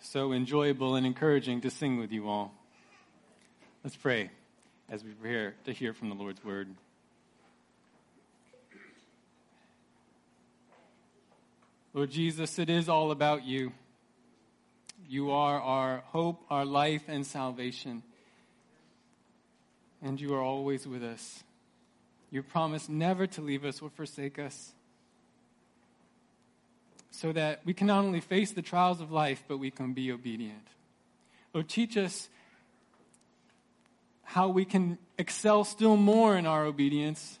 so enjoyable and encouraging to sing with you all. Let's pray as we prepare to hear from the Lord's word. Lord Jesus, it is all about you. You are our hope, our life, and salvation. And you are always with us. You promise never to leave us or forsake us so that we can not only face the trials of life, but we can be obedient. Lord, teach us how we can excel still more in our obedience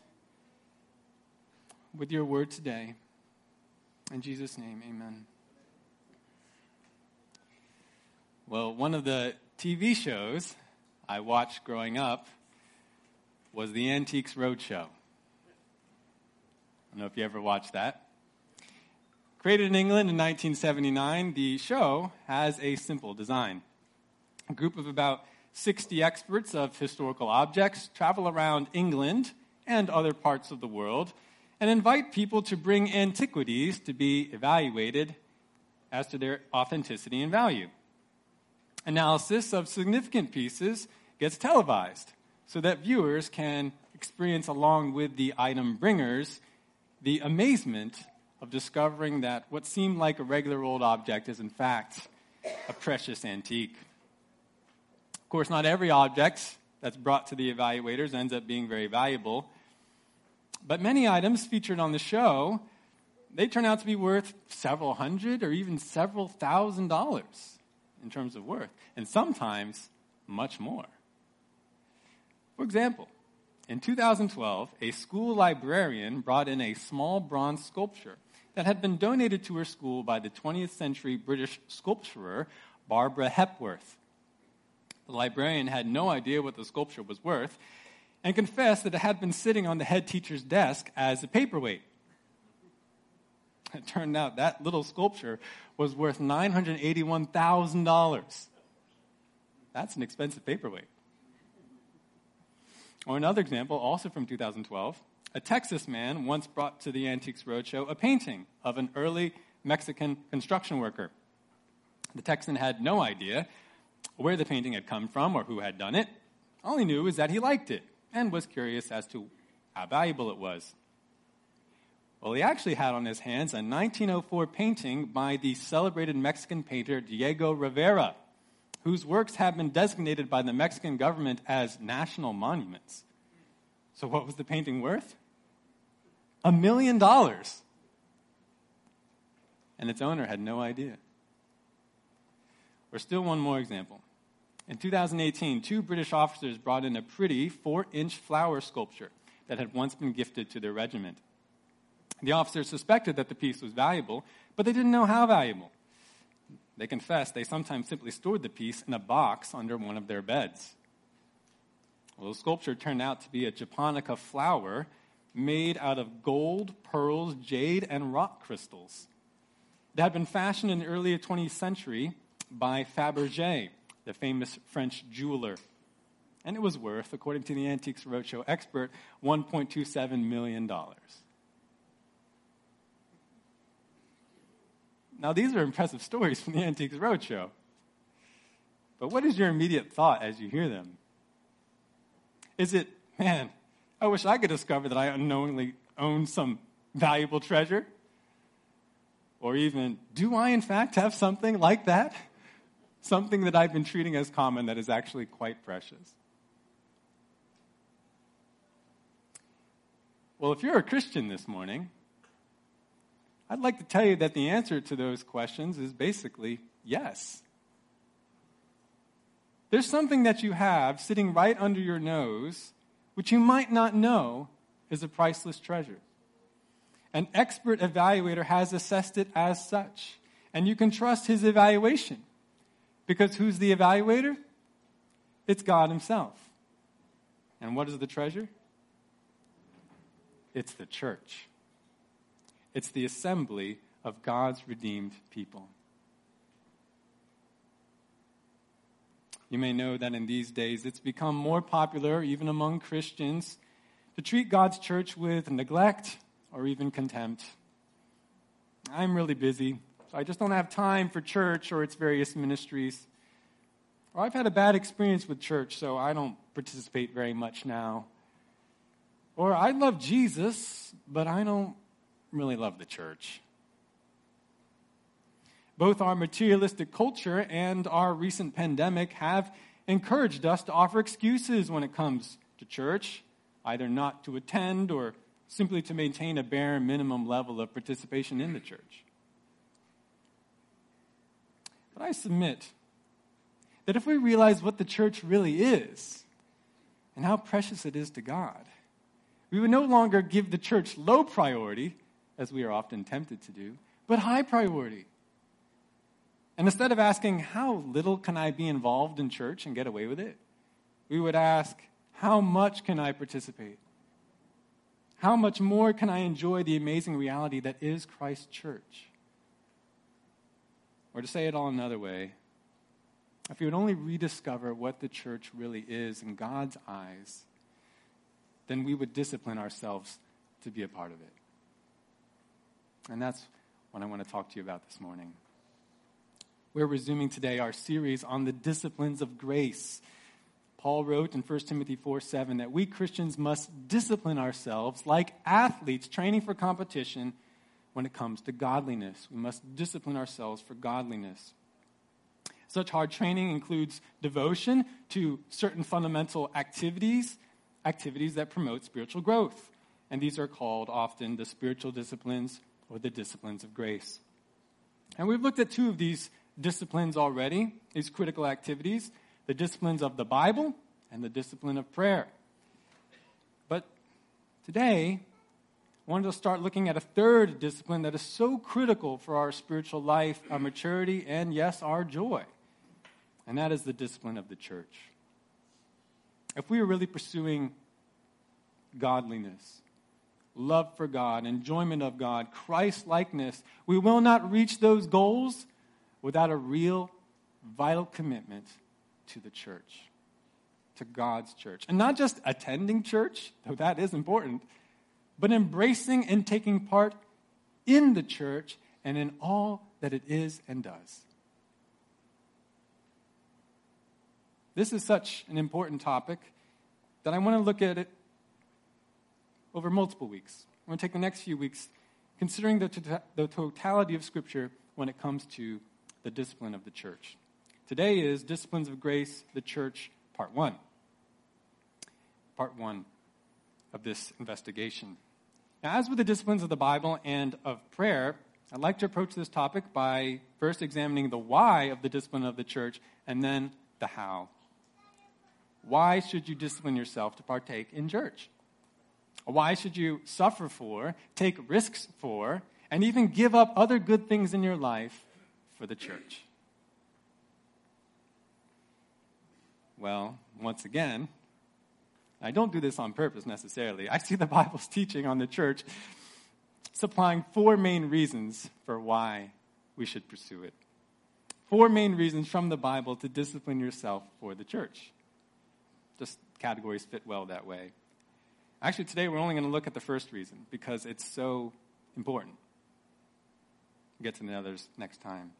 with your word today. In Jesus' name, amen. Well, one of the TV shows I watched growing up was the Antiques Roadshow. I don't know if you ever watched that. Created in England in 1979, the show has a simple design. A group of about 60 experts of historical objects travel around England and other parts of the world and invite people to bring antiquities to be evaluated as to their authenticity and value. Analysis of significant pieces gets televised so that viewers can experience, along with the item bringers, the amazement of discovering that what seemed like a regular old object is, in fact, a precious antique. Of course, not every object that's brought to the evaluators ends up being very valuable, but many items featured on the show they turn out to be worth several hundred or even several thousand dollars in terms of worth, and sometimes much more. For example, in 2012, a school librarian brought in a small bronze sculpture that had been donated to her school by the 20th century British sculpturer Barbara Hepworth. The librarian had no idea what the sculpture was worth and confessed that it had been sitting on the head teacher's desk as a paperweight. It turned out that little sculpture was worth $981,000. That's an expensive paperweight. Or another example, also from 2012, a Texas man once brought to the Antiques Roadshow a painting of an early Mexican construction worker. The Texan had no idea where the painting had come from or who had done it. All he knew was that he liked it and was curious as to how valuable it was. Well, he actually had on his hands a 1904 painting by the celebrated Mexican painter Diego Rivera, whose works have been designated by the Mexican government as national monuments. So, what was the painting worth? A million dollars. And its owner had no idea. Or still one more example. In 2018, two British officers brought in a pretty four inch flower sculpture that had once been gifted to their regiment. The officers suspected that the piece was valuable, but they didn't know how valuable. They confessed they sometimes simply stored the piece in a box under one of their beds. Well, the sculpture turned out to be a japonica flower made out of gold, pearls, jade, and rock crystals. It had been fashioned in the early 20th century by Fabergé, the famous French jeweler. And it was worth, according to the Antiques Roadshow expert, $1.27 million. Now, these are impressive stories from the Antiques Roadshow. But what is your immediate thought as you hear them? Is it, man, I wish I could discover that I unknowingly own some valuable treasure. Or even, do I in fact have something like that? Something that I've been treating as common that is actually quite precious. Well, if you're a Christian this morning, I'd like to tell you that the answer to those questions is basically yes. There's something that you have sitting right under your nose which you might not know is a priceless treasure. An expert evaluator has assessed it as such, and you can trust his evaluation. Because who's the evaluator? It's God Himself. And what is the treasure? It's the church. It's the assembly of God's redeemed people. You may know that in these days it's become more popular, even among Christians, to treat God's church with neglect or even contempt. I'm really busy. So I just don't have time for church or its various ministries. Or I've had a bad experience with church, so I don't participate very much now. Or I love Jesus, but I don't really love the church. Both our materialistic culture and our recent pandemic have encouraged us to offer excuses when it comes to church, either not to attend or simply to maintain a bare minimum level of participation in the church. But I submit that if we realize what the church really is and how precious it is to God, we would no longer give the church low priority, as we are often tempted to do, but high priority. And instead of asking, How little can I be involved in church and get away with it? we would ask, How much can I participate? How much more can I enjoy the amazing reality that is Christ's church? Or to say it all another way, if we would only rediscover what the church really is in God's eyes, then we would discipline ourselves to be a part of it. And that's what I want to talk to you about this morning. We're resuming today our series on the disciplines of grace. Paul wrote in 1 Timothy 4 7 that we Christians must discipline ourselves like athletes training for competition when it comes to godliness. We must discipline ourselves for godliness. Such hard training includes devotion to certain fundamental activities, activities that promote spiritual growth. And these are called often the spiritual disciplines or the disciplines of grace. And we've looked at two of these disciplines already, these critical activities the disciplines of the Bible and the discipline of prayer. But today, I wanted to start looking at a third discipline that is so critical for our spiritual life, our maturity, and yes, our joy and that is the discipline of the church. If we are really pursuing godliness, love for God, enjoyment of God, Christ likeness, we will not reach those goals without a real, vital commitment to the church, to God's church. And not just attending church, though that is important, but embracing and taking part in the church and in all that it is and does. This is such an important topic that I want to look at it over multiple weeks. I'm going to take the next few weeks considering the, to- the totality of Scripture when it comes to the discipline of the church. Today is Disciplines of Grace, the Church, Part 1. Part 1 of this investigation. Now, as with the disciplines of the Bible and of prayer, I'd like to approach this topic by first examining the why of the discipline of the church and then the how. Why should you discipline yourself to partake in church? Why should you suffer for, take risks for, and even give up other good things in your life for the church? Well, once again, I don't do this on purpose necessarily. I see the Bible's teaching on the church supplying four main reasons for why we should pursue it. Four main reasons from the Bible to discipline yourself for the church. Just categories fit well that way. Actually, today we're only going to look at the first reason because it's so important. We'll get to the others next time.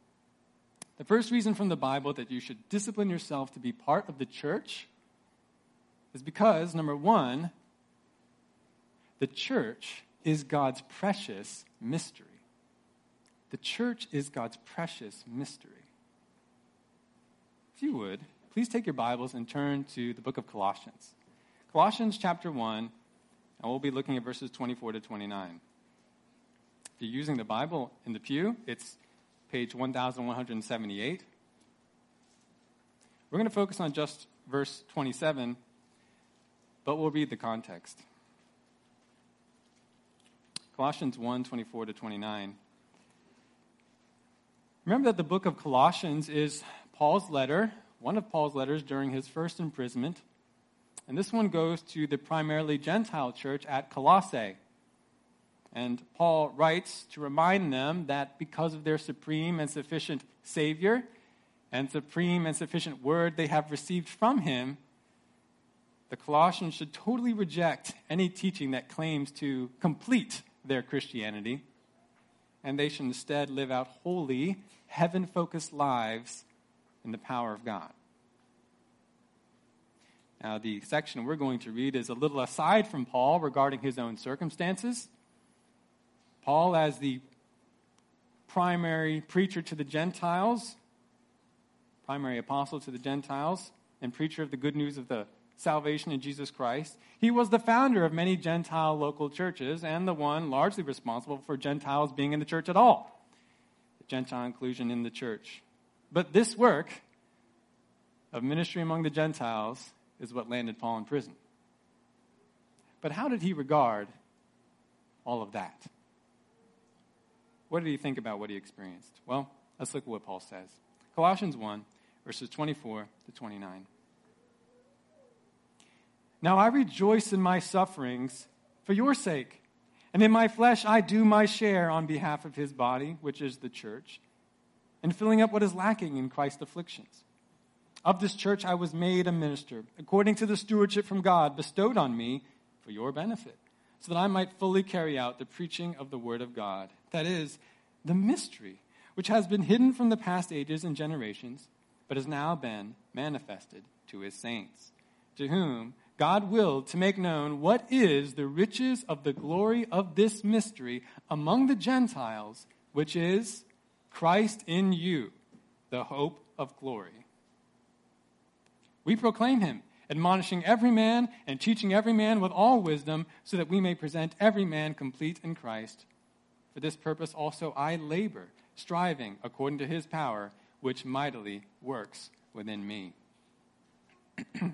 The first reason from the Bible that you should discipline yourself to be part of the church is because, number one, the church is God's precious mystery. The church is God's precious mystery. If you would, please take your Bibles and turn to the book of Colossians. Colossians chapter 1, and we'll be looking at verses 24 to 29. If you're using the Bible in the pew, it's page 1178. We're going to focus on just verse 27, but we'll read the context. Colossians 1 24 to 29. Remember that the book of Colossians is Paul's letter one of Paul's letters during his first imprisonment. And this one goes to the primarily Gentile church at Colossae. And Paul writes to remind them that because of their supreme and sufficient Savior and supreme and sufficient word they have received from him, the Colossians should totally reject any teaching that claims to complete their Christianity and they should instead live out holy, heaven focused lives in the power of God. Now, the section we're going to read is a little aside from Paul regarding his own circumstances. Paul, as the primary preacher to the Gentiles, primary apostle to the Gentiles, and preacher of the good news of the salvation in Jesus Christ. He was the founder of many Gentile local churches and the one largely responsible for Gentiles being in the church at all. The Gentile inclusion in the church. But this work of ministry among the Gentiles is what landed Paul in prison. But how did he regard all of that? What did he think about what he experienced? Well, let's look at what Paul says. Colossians 1, verses 24 to 29. Now I rejoice in my sufferings for your sake. And in my flesh I do my share on behalf of his body, which is the church, and filling up what is lacking in Christ's afflictions. Of this church I was made a minister, according to the stewardship from God bestowed on me for your benefit, so that I might fully carry out the preaching of the word of God. That is, the mystery, which has been hidden from the past ages and generations, but has now been manifested to his saints, to whom God willed to make known what is the riches of the glory of this mystery among the Gentiles, which is Christ in you, the hope of glory. We proclaim him, admonishing every man and teaching every man with all wisdom, so that we may present every man complete in Christ. For this purpose also I labor, striving according to his power, which mightily works within me.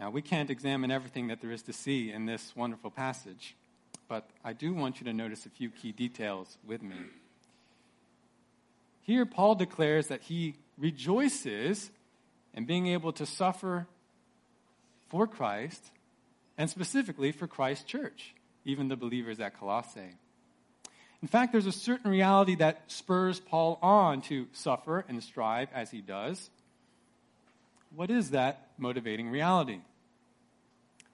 Now, we can't examine everything that there is to see in this wonderful passage, but I do want you to notice a few key details with me. Here, Paul declares that he rejoices in being able to suffer for Christ, and specifically for Christ's church, even the believers at Colossae. In fact, there's a certain reality that spurs Paul on to suffer and strive as he does. What is that motivating reality?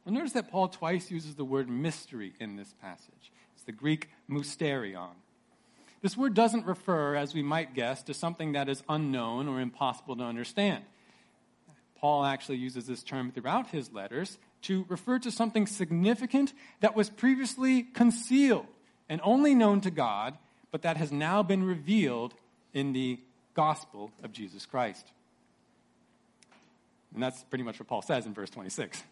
Well, notice that Paul twice uses the word mystery in this passage. It's the Greek mysterion. This word doesn't refer, as we might guess, to something that is unknown or impossible to understand. Paul actually uses this term throughout his letters to refer to something significant that was previously concealed and only known to God, but that has now been revealed in the gospel of Jesus Christ. And that's pretty much what Paul says in verse 26.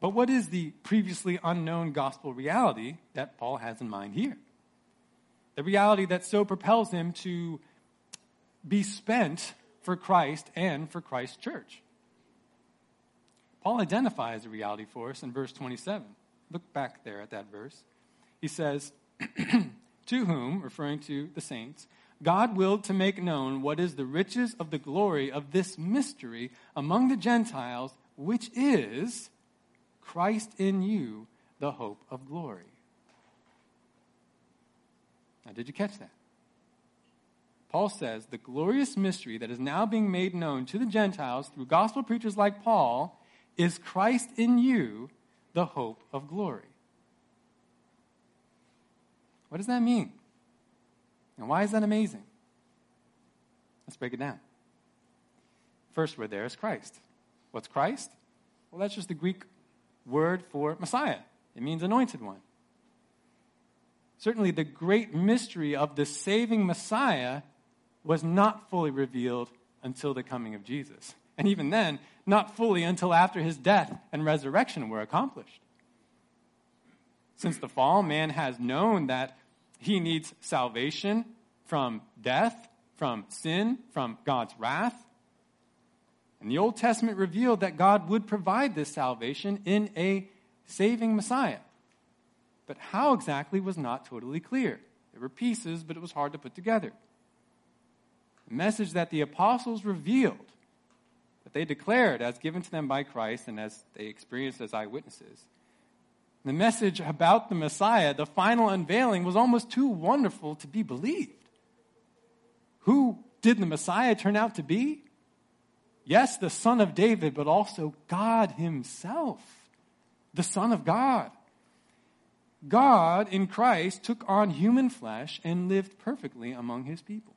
But what is the previously unknown gospel reality that Paul has in mind here? The reality that so propels him to be spent for Christ and for Christ's church. Paul identifies the reality for us in verse 27. Look back there at that verse. He says, To whom, referring to the saints, God willed to make known what is the riches of the glory of this mystery among the Gentiles, which is Christ in you, the hope of glory. Now, did you catch that? Paul says the glorious mystery that is now being made known to the Gentiles through gospel preachers like Paul is Christ in you, the hope of glory. What does that mean? And why is that amazing? Let's break it down. First word there is Christ. What's Christ? Well, that's just the Greek word for Messiah. It means anointed one. Certainly, the great mystery of the saving Messiah was not fully revealed until the coming of Jesus. And even then, not fully until after his death and resurrection were accomplished. Since the fall, man has known that he needs salvation from death, from sin, from God's wrath. And the Old Testament revealed that God would provide this salvation in a saving Messiah. But how exactly was not totally clear. There were pieces, but it was hard to put together. The message that the apostles revealed, that they declared as given to them by Christ and as they experienced as eyewitnesses, the message about the Messiah, the final unveiling, was almost too wonderful to be believed. Who did the Messiah turn out to be? Yes, the Son of David, but also God Himself, the Son of God. God in Christ took on human flesh and lived perfectly among his people.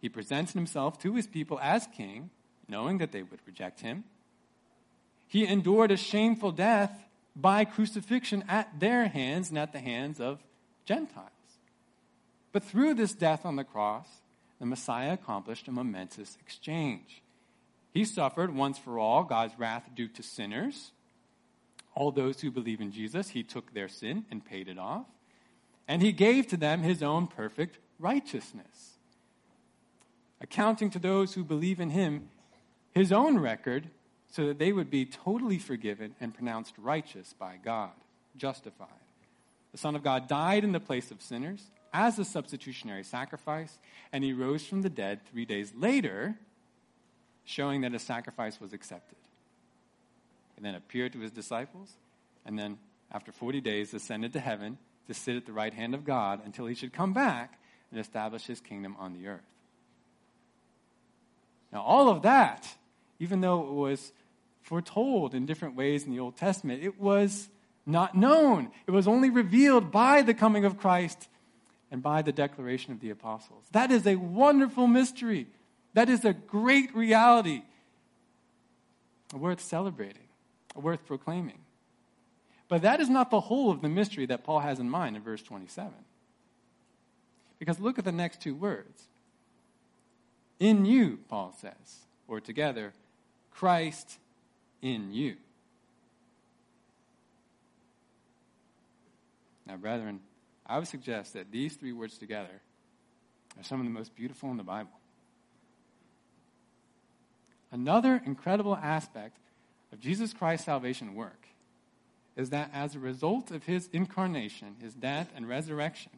He presented himself to his people as king, knowing that they would reject him. He endured a shameful death by crucifixion at their hands and at the hands of Gentiles. But through this death on the cross, the Messiah accomplished a momentous exchange. He suffered once for all God's wrath due to sinners. All those who believe in Jesus, he took their sin and paid it off. And he gave to them his own perfect righteousness, accounting to those who believe in him his own record so that they would be totally forgiven and pronounced righteous by God, justified. The Son of God died in the place of sinners as a substitutionary sacrifice, and he rose from the dead three days later, showing that his sacrifice was accepted. And then appeared to his disciples, and then, after 40 days, ascended to heaven to sit at the right hand of God until he should come back and establish his kingdom on the earth. Now, all of that, even though it was foretold in different ways in the Old Testament, it was not known. It was only revealed by the coming of Christ and by the declaration of the apostles. That is a wonderful mystery. That is a great reality worth celebrating, worth proclaiming. But that is not the whole of the mystery that Paul has in mind in verse 27. Because look at the next two words. In you, Paul says, or together, Christ in you. Now, brethren, I would suggest that these three words together are some of the most beautiful in the Bible. Another incredible aspect of Jesus Christ's salvation work is that as a result of his incarnation, his death, and resurrection,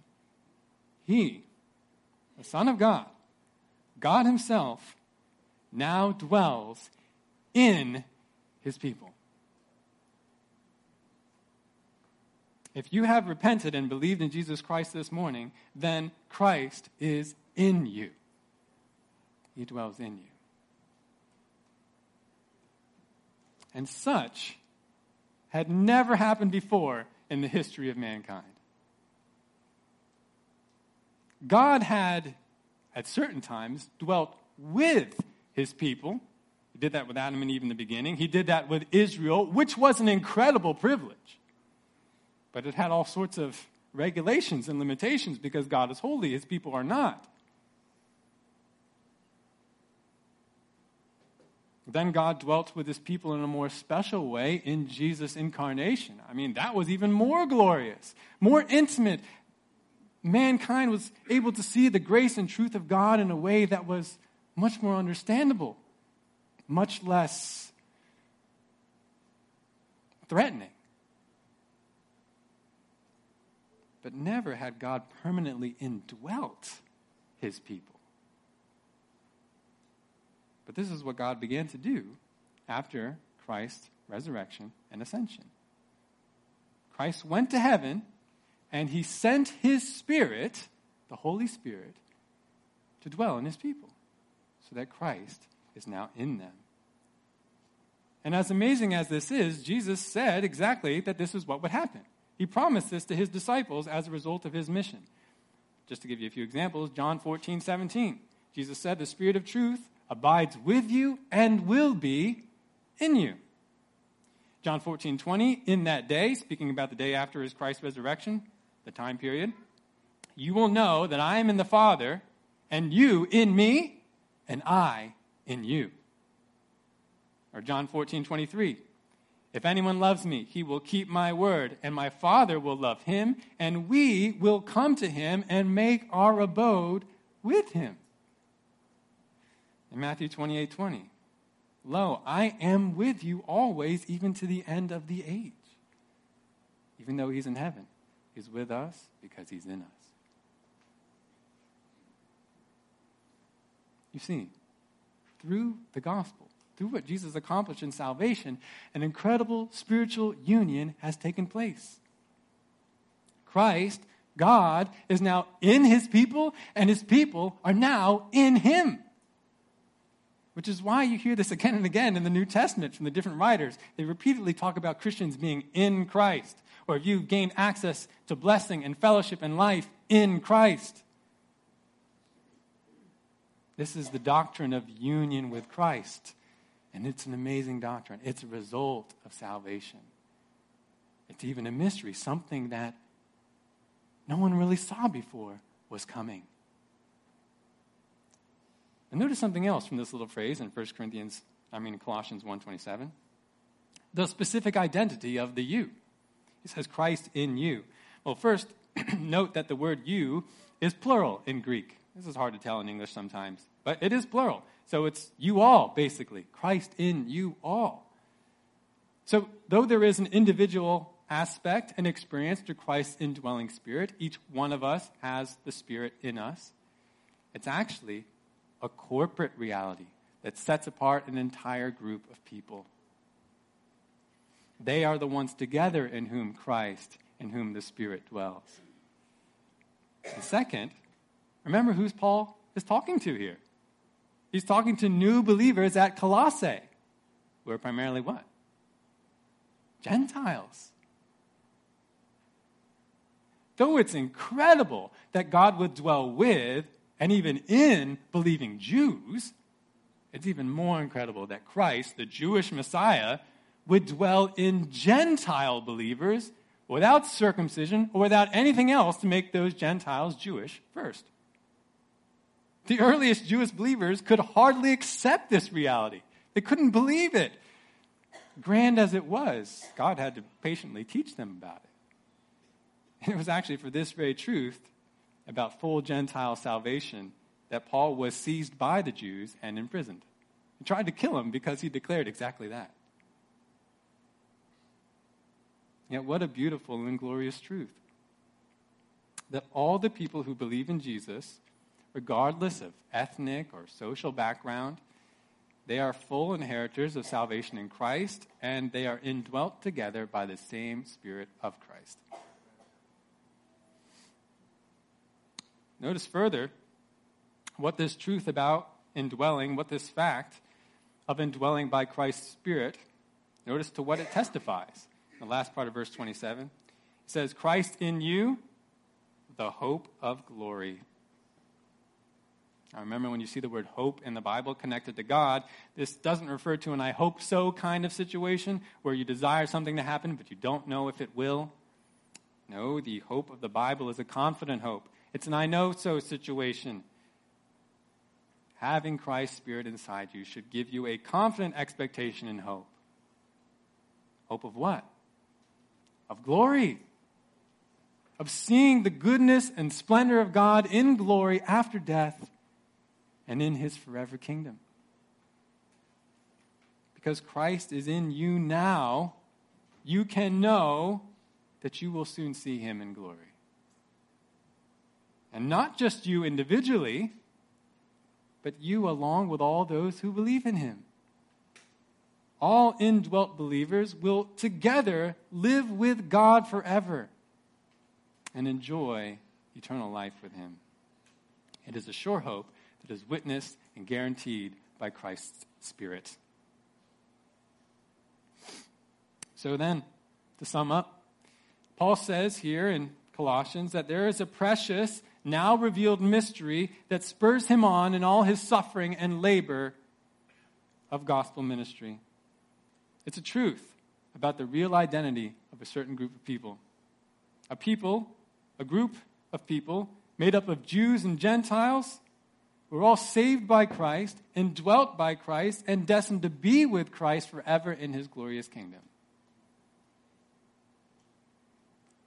he, the Son of God, God Himself, now dwells in his people. If you have repented and believed in Jesus Christ this morning, then Christ is in you. He dwells in you. And such had never happened before in the history of mankind. God had, at certain times, dwelt with his people he did that with Adam and Eve in the beginning. He did that with Israel, which was an incredible privilege. But it had all sorts of regulations and limitations because God is holy, his people are not. Then God dwelt with his people in a more special way in Jesus' incarnation. I mean, that was even more glorious, more intimate. Mankind was able to see the grace and truth of God in a way that was much more understandable much less threatening. But never had God permanently indwelt his people. But this is what God began to do after Christ's resurrection and ascension. Christ went to heaven and he sent his Spirit, the Holy Spirit, to dwell in his people so that Christ is now in them. And as amazing as this is, Jesus said exactly that this is what would happen. He promised this to his disciples as a result of his mission. Just to give you a few examples, John 14, 17. Jesus said, The Spirit of truth abides with you and will be in you. John 14, 20, in that day, speaking about the day after his Christ's resurrection, the time period, you will know that I am in the Father, and you in me, and I in you. Or John 14, 23. If anyone loves me, he will keep my word, and my Father will love him, and we will come to him and make our abode with him. In Matthew 28, 20. Lo, I am with you always, even to the end of the age. Even though he's in heaven, he's with us because he's in us. You see, through the gospel, through what Jesus accomplished in salvation, an incredible spiritual union has taken place. Christ, God, is now in his people, and his people are now in him. Which is why you hear this again and again in the New Testament from the different writers. They repeatedly talk about Christians being in Christ, or you gained access to blessing and fellowship and life in Christ? This is the doctrine of union with Christ. And it's an amazing doctrine. It's a result of salvation. It's even a mystery, something that no one really saw before was coming. And notice something else from this little phrase in 1 Corinthians, I mean Colossians 1:27. The specific identity of the you. It says Christ in you. Well, first, note that the word you is plural in Greek. This is hard to tell in English sometimes, but it is plural. So it's you all, basically. Christ in you all. So, though there is an individual aspect and experience to Christ's indwelling spirit. Each one of us has the spirit in us. It's actually a corporate reality that sets apart an entire group of people. They are the ones together in whom Christ, in whom the Spirit dwells. And second, remember who's Paul is talking to here. He's talking to new believers at Colossae, who are primarily what? Gentiles. Though it's incredible that God would dwell with and even in believing Jews, it's even more incredible that Christ, the Jewish Messiah, would dwell in Gentile believers without circumcision or without anything else to make those Gentiles Jewish first. The earliest Jewish believers could hardly accept this reality. They couldn't believe it. Grand as it was, God had to patiently teach them about it. And it was actually for this very truth about full Gentile salvation that Paul was seized by the Jews and imprisoned. He tried to kill him because he declared exactly that. Yet, what a beautiful and glorious truth that all the people who believe in Jesus, regardless of ethnic or social background, they are full inheritors of salvation in Christ, and they are indwelt together by the same Spirit of Christ. Notice further what this truth about indwelling, what this fact of indwelling by Christ's Spirit, notice to what it testifies. The last part of verse 27 it says, Christ in you, the hope of glory. Now remember, when you see the word hope in the Bible connected to God, this doesn't refer to an I hope so kind of situation where you desire something to happen, but you don't know if it will. No, the hope of the Bible is a confident hope. It's an I know so situation. Having Christ's Spirit inside you should give you a confident expectation and hope. Hope of what? Of glory. Of seeing the goodness and splendor of God in glory after death and in his forever kingdom. Because Christ is in you now, you can know that you will soon see him in glory. And not just you individually, but you along with all those who believe in him. All indwelt believers will together live with God forever and enjoy eternal life with him. It is a sure hope that is witnessed and guaranteed by Christ's Spirit. So then, to sum up, Paul says here in Colossians that there is a precious now revealed mystery that spurs him on in all his suffering and labor of gospel ministry. It's a truth about the real identity of a certain group of people. A people, a group of people made up of Jews and Gentiles who are all saved by Christ, indwelt by Christ, and destined to be with Christ forever in his glorious kingdom.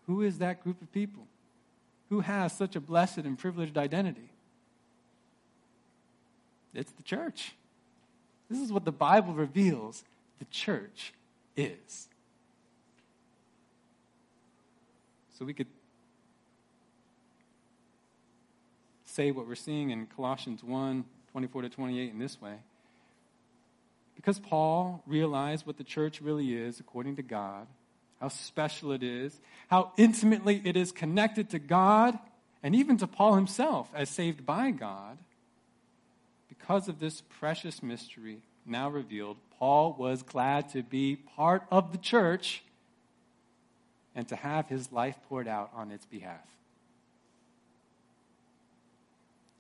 Who is that group of people? who has such a blessed and privileged identity? It's the church. This is what the Bible reveals the church is. So we could say what we're seeing in Colossians 1 24 to 28 in this way. Because Paul realized what the church really is according to God, how special it is, how intimately it is connected to God and even to Paul himself as saved by God. Because of this precious mystery now revealed, Paul was glad to be part of the church and to have his life poured out on its behalf.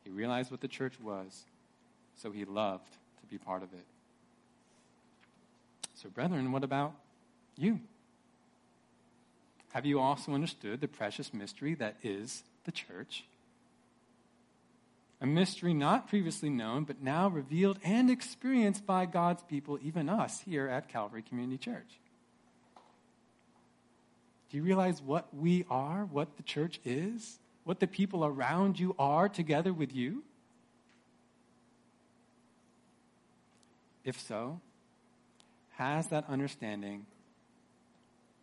He realized what the church was, so he loved to be part of it. So, brethren, what about you? Have you also understood the precious mystery that is the church? A mystery not previously known, but now revealed and experienced by God's people, even us here at Calvary Community Church. Do you realize what we are, what the church is, what the people around you are together with you? If so, has that understanding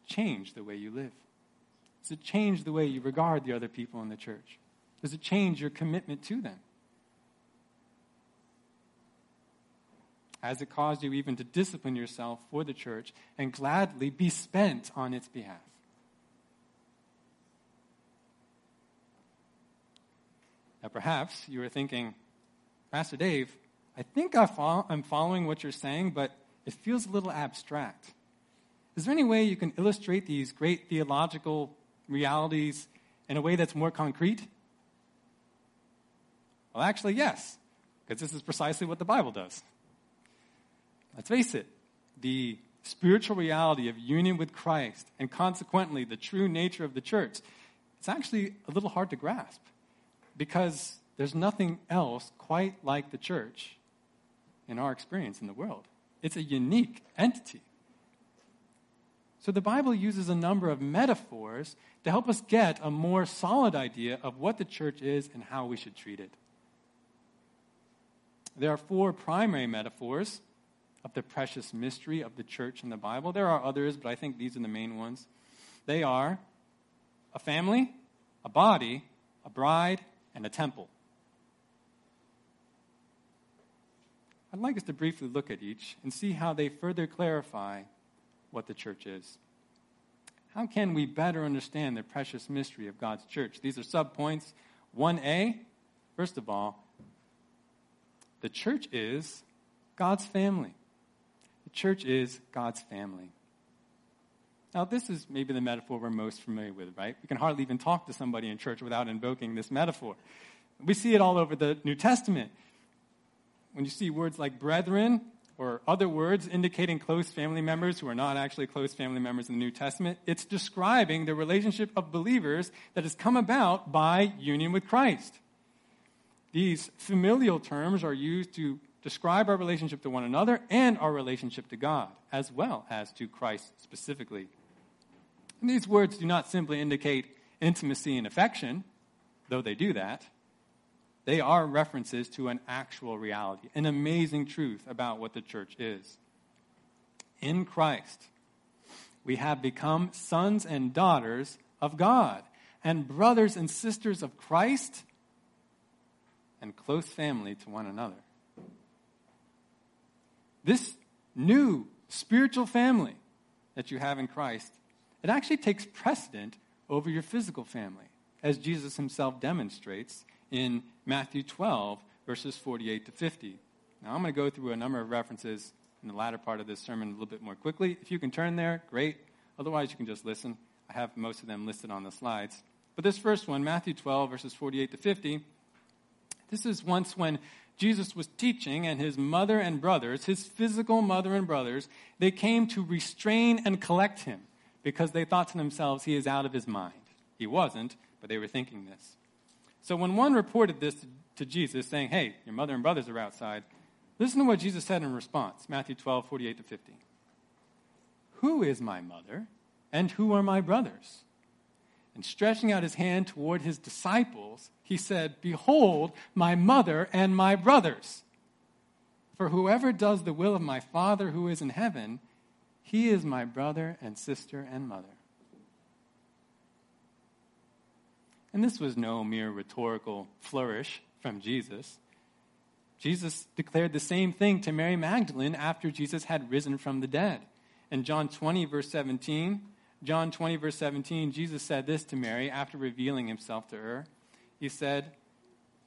changed the way you live? Does it change the way you regard the other people in the church? Does it change your commitment to them? Has it caused you even to discipline yourself for the church and gladly be spent on its behalf? Now, perhaps you are thinking, Pastor Dave, I think I am following what you're saying, but it feels a little abstract. Is there any way you can illustrate these great theological realities in a way that's more concrete? Well, actually, yes, because this is precisely what the Bible does. Let's face it, the spiritual reality of union with Christ and consequently the true nature of the church, it's actually a little hard to grasp because there's nothing else quite like the church in our experience in the world. It's a unique entity. So the Bible uses a number of metaphors to help us get a more solid idea of what the church is and how we should treat it. There are four primary metaphors of the precious mystery of the church in the Bible. There are others, but I think these are the main ones. They are a family, a body, a bride, and a temple. I'd like us to briefly look at each and see how they further clarify what the church is. How can we better understand the precious mystery of God's church? These are subpoints. 1a, first of all, the church is God's family. The church is God's family. Now, this is maybe the metaphor we're most familiar with, right? We can hardly even talk to somebody in church without invoking this metaphor. We see it all over the New Testament. When you see words like brethren or other words indicating close family members who are not actually close family members in the New Testament, it's describing the relationship of believers that has come about by union with Christ. These familial terms are used to describe our relationship to one another and our relationship to God, as well as to Christ specifically. These words do not simply indicate intimacy and affection, though they do that. They are references to an actual reality, an amazing truth about what the church is. In Christ, we have become sons and daughters of God, and brothers and sisters of Christ, and close family to one another. This new spiritual family that you have in Christ, it actually takes precedent over your physical family, as Jesus himself demonstrates in Matthew 12, verses 48 to 50. Now, I'm going to go through a number of references in the latter part of this sermon a little bit more quickly. If you can turn there, great. Otherwise, you can just listen. I have most of them listed on the slides. But this first one, Matthew 12, verses 48 to 50, this is once when Jesus was teaching, and his mother and brothers, his physical mother and brothers, they came to restrain and collect him because they thought to themselves, he is out of his mind. He wasn't, but they were thinking this. So when one reported this to Jesus, saying, Hey, your mother and brothers are outside, listen to what Jesus said in response Matthew 12, 48 to 50. Who is my mother, and who are my brothers? And stretching out his hand toward his disciples, he said, Behold, my mother and my brothers. For whoever does the will of my Father who is in heaven, he is my brother and sister and mother. And this was no mere rhetorical flourish from Jesus. Jesus declared the same thing to Mary Magdalene after Jesus had risen from the dead. In John 20, verse 17, John 20, verse 17, Jesus said this to Mary after revealing himself to her. He said,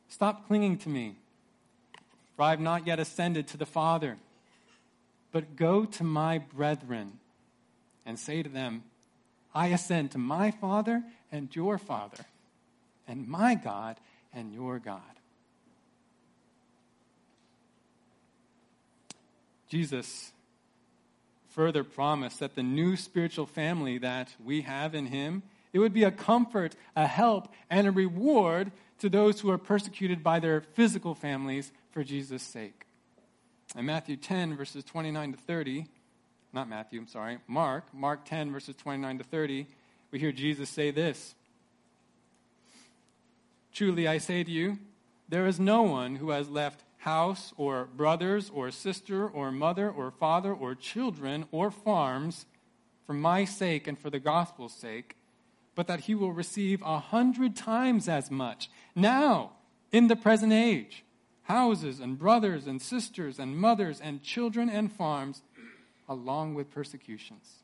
Stop clinging to me, for I have not yet ascended to the Father. But go to my brethren and say to them, I ascend to my Father and your Father, and my God and your God. Jesus further promised that the new spiritual family that we have in him it would be a comfort a help and a reward to those who are persecuted by their physical families for jesus' sake in matthew 10 verses 29 to 30 not matthew i'm sorry mark mark 10 verses 29 to 30 we hear jesus say this truly i say to you there is no one who has left house or brothers or sister or mother or father or children or farms for my sake and for the gospel's sake, but that he will receive a hundred times as much now in the present age houses and brothers and sisters and mothers and children and farms, along with persecutions.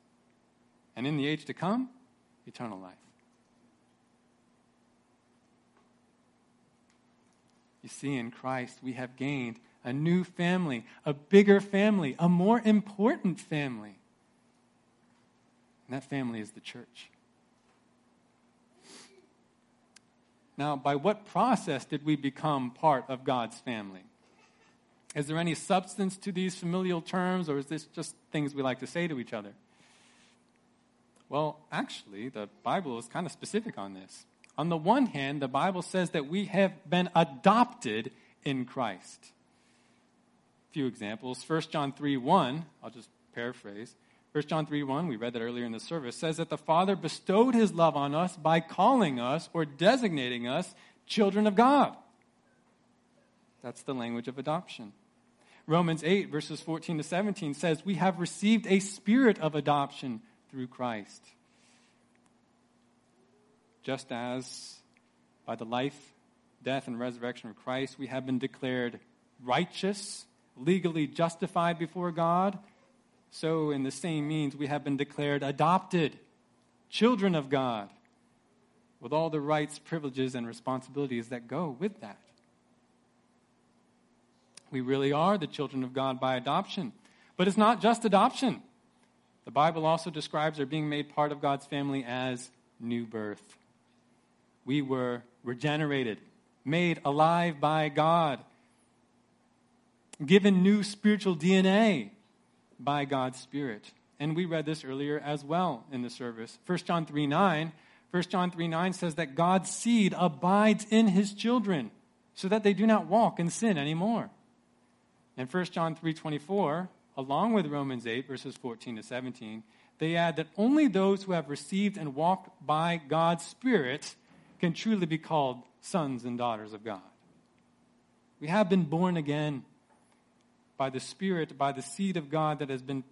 And in the age to come, eternal life. You see, in Christ, we have gained a new family, a bigger family, a more important family. And that family is the church. Now, by what process did we become part of God's family? Is there any substance to these familial terms, or is this just things we like to say to each other? Well, actually, the Bible is kind of specific on this. On the one hand, the Bible says that we have been adopted in Christ. A few examples. 1 John 3 1, I'll just paraphrase. 1 John 3 1, we read that earlier in the service, says that the Father bestowed his love on us by calling us or designating us children of God. That's the language of adoption. Romans 8, verses 14 to 17 says, We have received a spirit of adoption through Christ just as by the life, death, and resurrection of Christ we have been declared righteous, legally justified before God, so in the same means we have been declared adopted, children of God, with all the rights, privileges, and responsibilities that go with that. We really are the children of God by adoption. But it's not just adoption. The Bible also describes our being made part of God's family as new birth we were regenerated, made alive by God, given new spiritual DNA by God's Spirit. And we read this earlier as well in the service. 1 John 3 9. 1 John 3 9 says that God's seed abides in his children so that they do not walk in sin anymore. And 1 John 3 24, along with Romans 8, verses 14 to 17, they add that only those who have received and walked by God's Spirit can truly be called sons and daughters of God. We have been born again by the Spirit, by the seed of God that has been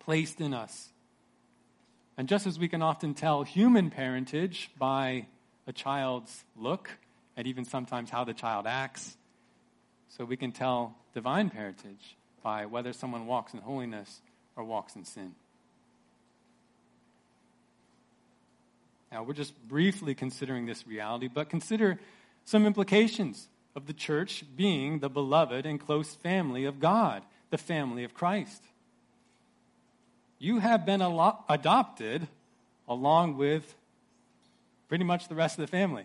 placed in us. And just as we can often tell human parentage by a child's look and even sometimes how the child acts, so we can tell divine parentage by whether someone walks in holiness or walks in sin. Now, we're just briefly considering this reality, but consider some implications of the church being the beloved and close family of God, the family of Christ. You have been adopted along with pretty much the rest of the family.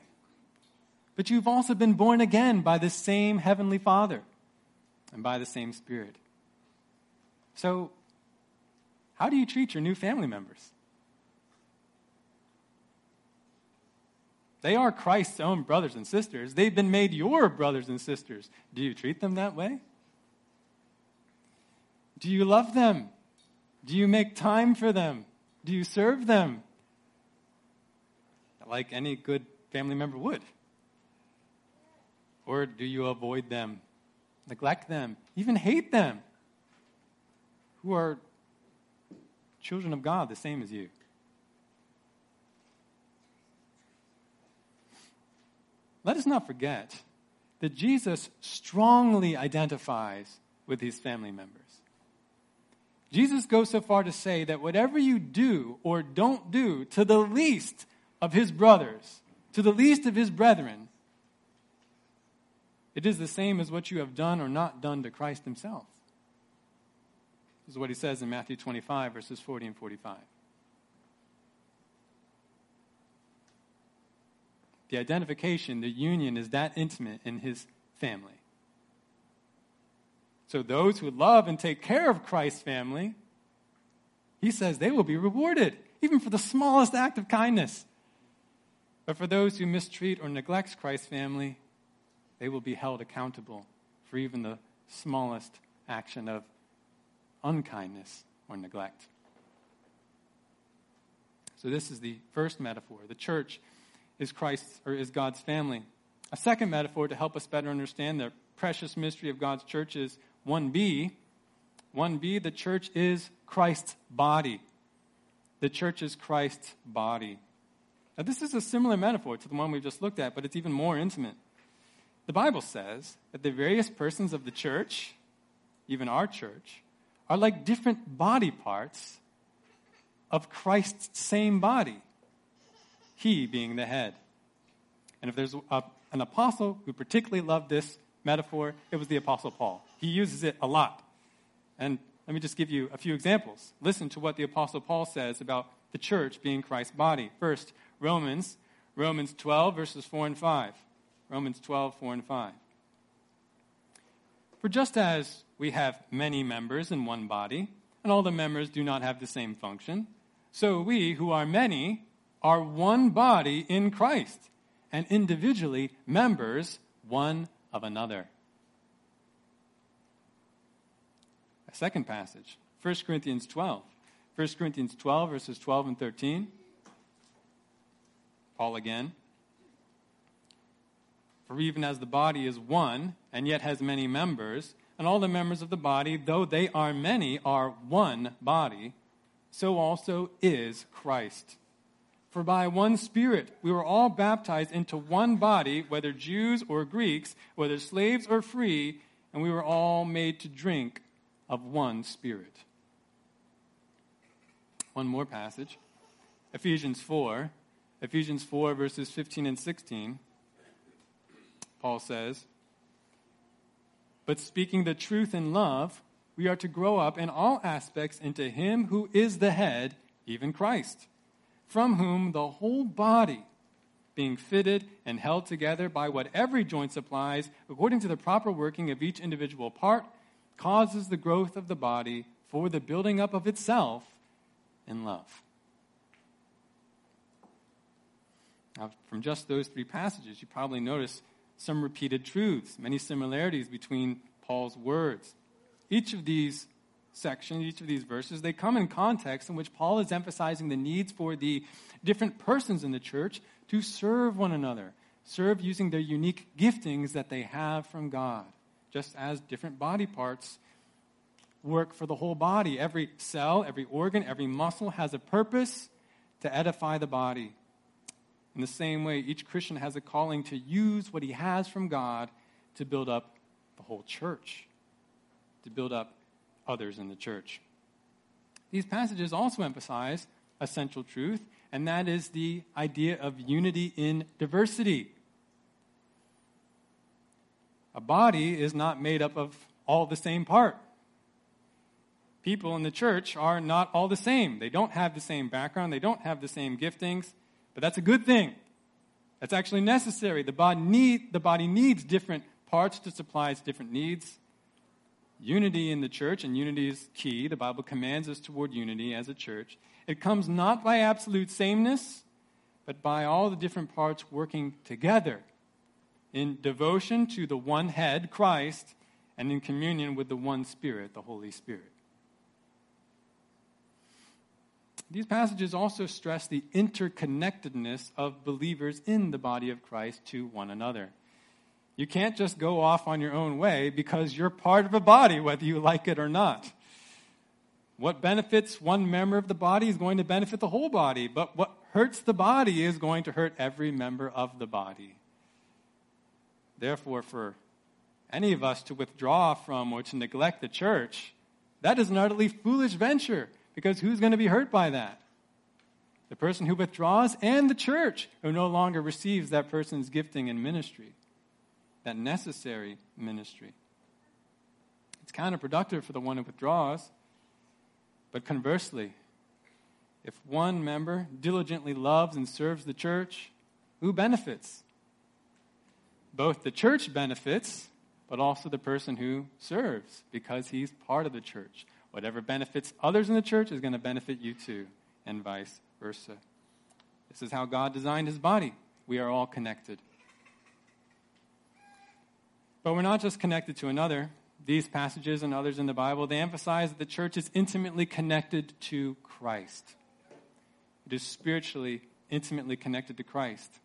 But you've also been born again by the same Heavenly Father and by the same Spirit. So, how do you treat your new family members? They are Christ's own brothers and sisters. They've been made your brothers and sisters. Do you treat them that way? Do you love them? Do you make time for them? Do you serve them? Like any good family member would. Or do you avoid them, neglect them, even hate them, who are children of God the same as you? Let us not forget that Jesus strongly identifies with his family members. Jesus goes so far to say that whatever you do or don't do to the least of his brothers, to the least of his brethren, it is the same as what you have done or not done to Christ himself. This is what he says in Matthew 25, verses 40 and 45. The identification, the union is that intimate in his family. So those who love and take care of Christ's family, he says they will be rewarded, even for the smallest act of kindness. But for those who mistreat or neglect Christ's family, they will be held accountable for even the smallest action of unkindness or neglect. So this is the first metaphor. The church is Christ's or is God's family. A second metaphor to help us better understand the precious mystery of God's church is 1b. 1b, the church is Christ's body. The church is Christ's body. Now, this is a similar metaphor to the one we've just looked at, but it's even more intimate. The Bible says that the various persons of the church, even our church, are like different body parts of Christ's same body, he being the head. And if there's a, an apostle who particularly loved this metaphor, it was the Apostle Paul. He uses it a lot. And let me just give you a few examples. Listen to what the Apostle Paul says about the church being Christ's body. First, Romans, Romans 12, verses 4 and 5. Romans 12, 4 and 5. For just as we have many members in one body, and all the members do not have the same function, so we, who are many, are one body in Christ, and individually members one of another. A second passage, 1 Corinthians 12. 1 Corinthians 12, verses 12 and 13. Paul again. For even as the body is one, and yet has many members, and all the members of the body, though they are many, are one body, so also is Christ. For by one Spirit we were all baptized into one body, whether Jews or Greeks, whether slaves or free, and we were all made to drink of one Spirit. One more passage Ephesians 4. Ephesians 4, verses 15 and 16. Paul says, But speaking the truth in love, we are to grow up in all aspects into Him who is the head, even Christ, from whom the whole body, being fitted and held together by what every joint supplies, according to the proper working of each individual part, causes the growth of the body for the building up of itself in love. Now, from just those three passages, you probably notice some repeated truths, many similarities between Paul's words. Each of these sections, each of these verses, they come in context in which Paul is emphasizing the needs for the different persons in the church to serve one another, serve using their unique giftings that they have from God, just as different body parts work for the whole body. Every cell, every organ, every muscle has a purpose to edify the body. In the same way, each Christian has a calling to use what he has from God to build up the whole church to build up others in the church. These passages also emphasize a central truth, and that is the idea of unity in diversity. A body is not made up of all the same part. People in the church are not all the same. They don't have the same background, they don't have the same giftings, but that's a good thing. That's actually necessary. The body, need, the body needs different parts to supply its different needs unity in the church, and unity is key. The Bible commands us toward unity as a church. It comes not by absolute sameness, but by all the different parts working together in devotion to the one head, Christ, and in communion with the one Spirit, the Holy Spirit. These passages also stress the interconnectedness of believers in the body of Christ to one another. You can't just go off on your own way because you're part of a body, whether you like it or not. What benefits one member of the body is going to benefit the whole body, but what hurts the body is going to hurt every member of the body. Therefore, for any of us to withdraw from or to neglect the church, that is an utterly foolish venture because who's going to be hurt by that? The person who withdraws and the church who no longer receives that person's gifting and ministry that necessary ministry. It's counterproductive for the one who withdraws. But conversely, if one member diligently loves and serves the church, who benefits? Both the church benefits, but also the person who serves because he's part of the church. Whatever benefits others in the church is going to benefit you too, and vice versa. This is how God designed his body. We are all connected. But we're not just connected to another. These passages and others in the Bible, they emphasize that the church is intimately connected to Christ. It is spiritually intimately connected to Christ.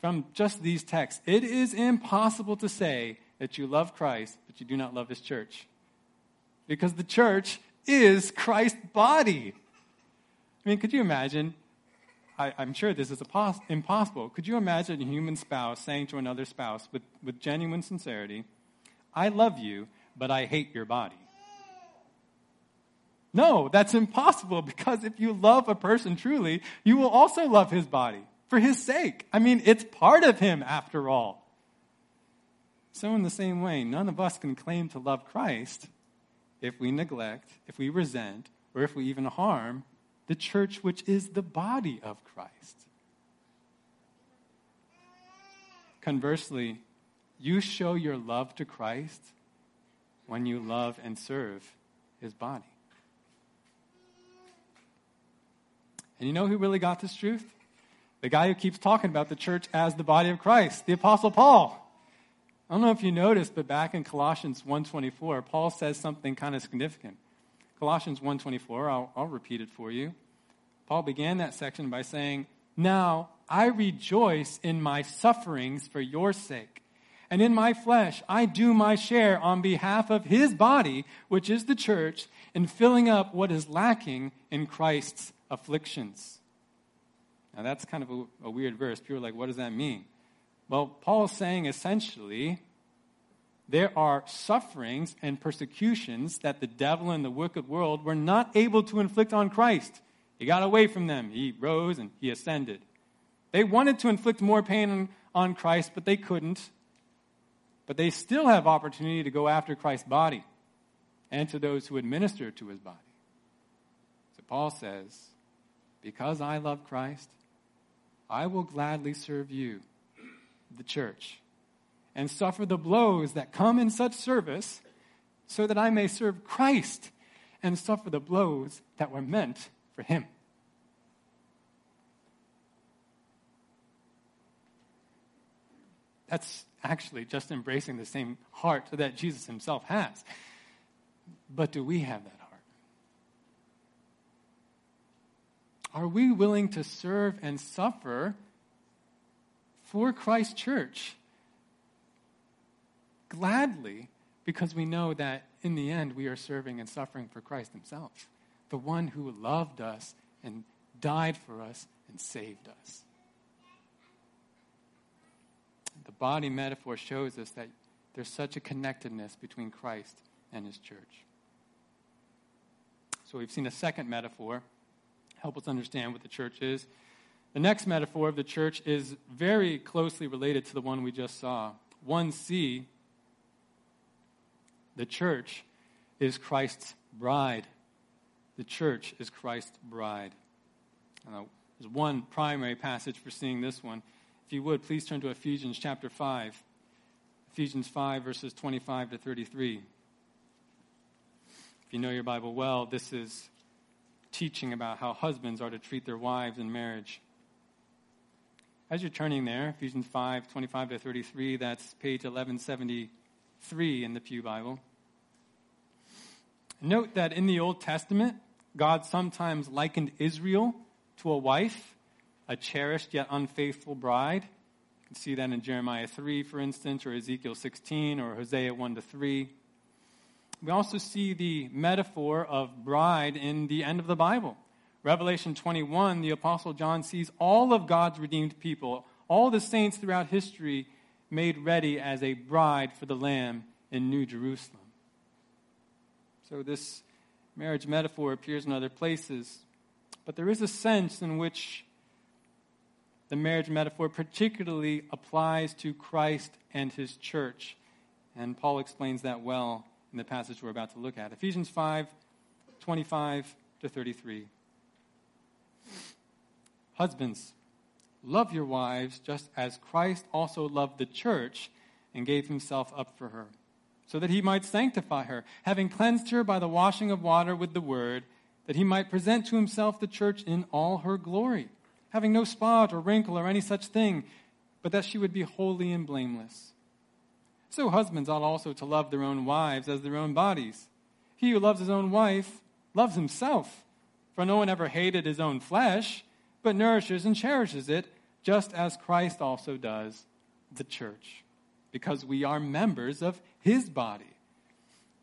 From just these texts, it is impossible to say that you love Christ, but you do not love his church. Because the church is Christ's body. I mean, could you imagine? I, am sure this is pos- impossible. Could you imagine a human spouse saying to another spouse with, with genuine sincerity, I love you, but I hate your body? No, that's impossible because if you love a person truly, you will also love his body for his sake. I mean, it's part of him after all. So, in the same way, none of us can claim to love Christ if we neglect, if we resent, or if we even harm the church, which is the body of Christ. Conversely, you show your love to Christ when you love and serve his body. And you know who really got this truth? The guy who keeps talking about the church as the body of Christ, the apostle Paul. I don't know if you noticed, but back in Colossians 1:24, Paul says something kind of significant. Colossians 1:24, I'll, I'll repeat it for you. Paul began that section by saying, "Now I rejoice in my sufferings for your sake, and in my flesh I do my share on behalf of his body, which is the church, in filling up what is lacking in Christ's afflictions." Now that's kind of a, a weird verse. People are like, "What does that mean?" Well, Paul is saying essentially there are sufferings and persecutions that the devil and the wicked world were not able to inflict on Christ. He got away from them. He rose and he ascended. They wanted to inflict more pain on Christ, but they couldn't. But they still have opportunity to go after Christ's body and to those who administer to his body. So Paul says, Because I love Christ, I will gladly serve you the church and suffer the blows that come in such service so that I may serve Christ and suffer the blows that were meant for him. That's actually just embracing the same heart that Jesus himself has. But do we have that heart? Are we willing to serve and suffer for Christ's church gladly because we know that in the end we are serving and suffering for Christ Himself, the one who loved us and died for us and saved us. The body metaphor shows us that there's such a connectedness between Christ and His church. So we've seen a second metaphor help us understand what the church is. The next metaphor of the church is very closely related to the one we just saw. 1c, the church is Christ's bride. The church is Christ's bride. Uh, there's one primary passage for seeing this one. If you would, please turn to Ephesians chapter 5. Ephesians 5, verses 25 to 33. If you know your Bible well, this is teaching about how husbands are to treat their wives in marriage. As you're turning there, Ephesians 5 25 to 33, that's page 1173 in the Pew Bible. Note that in the Old Testament, God sometimes likened Israel to a wife, a cherished yet unfaithful bride. You can see that in Jeremiah 3, for instance, or Ezekiel 16, or Hosea 1 to 3. We also see the metaphor of bride in the end of the Bible. Revelation 21, the Apostle John sees all of God's redeemed people, all the saints throughout history, made ready as a bride for the Lamb in New Jerusalem. So, this marriage metaphor appears in other places, but there is a sense in which the marriage metaphor particularly applies to Christ and his church. And Paul explains that well in the passage we're about to look at. Ephesians 5 25 to 33. Husbands, Love your wives just as Christ also loved the church and gave himself up for her, so that he might sanctify her, having cleansed her by the washing of water with the word, that he might present to himself the church in all her glory, having no spot or wrinkle or any such thing, but that she would be holy and blameless. So husbands ought also to love their own wives as their own bodies. He who loves his own wife loves himself. For no one ever hated his own flesh, but nourishes and cherishes it, just as Christ also does the church, because we are members of his body.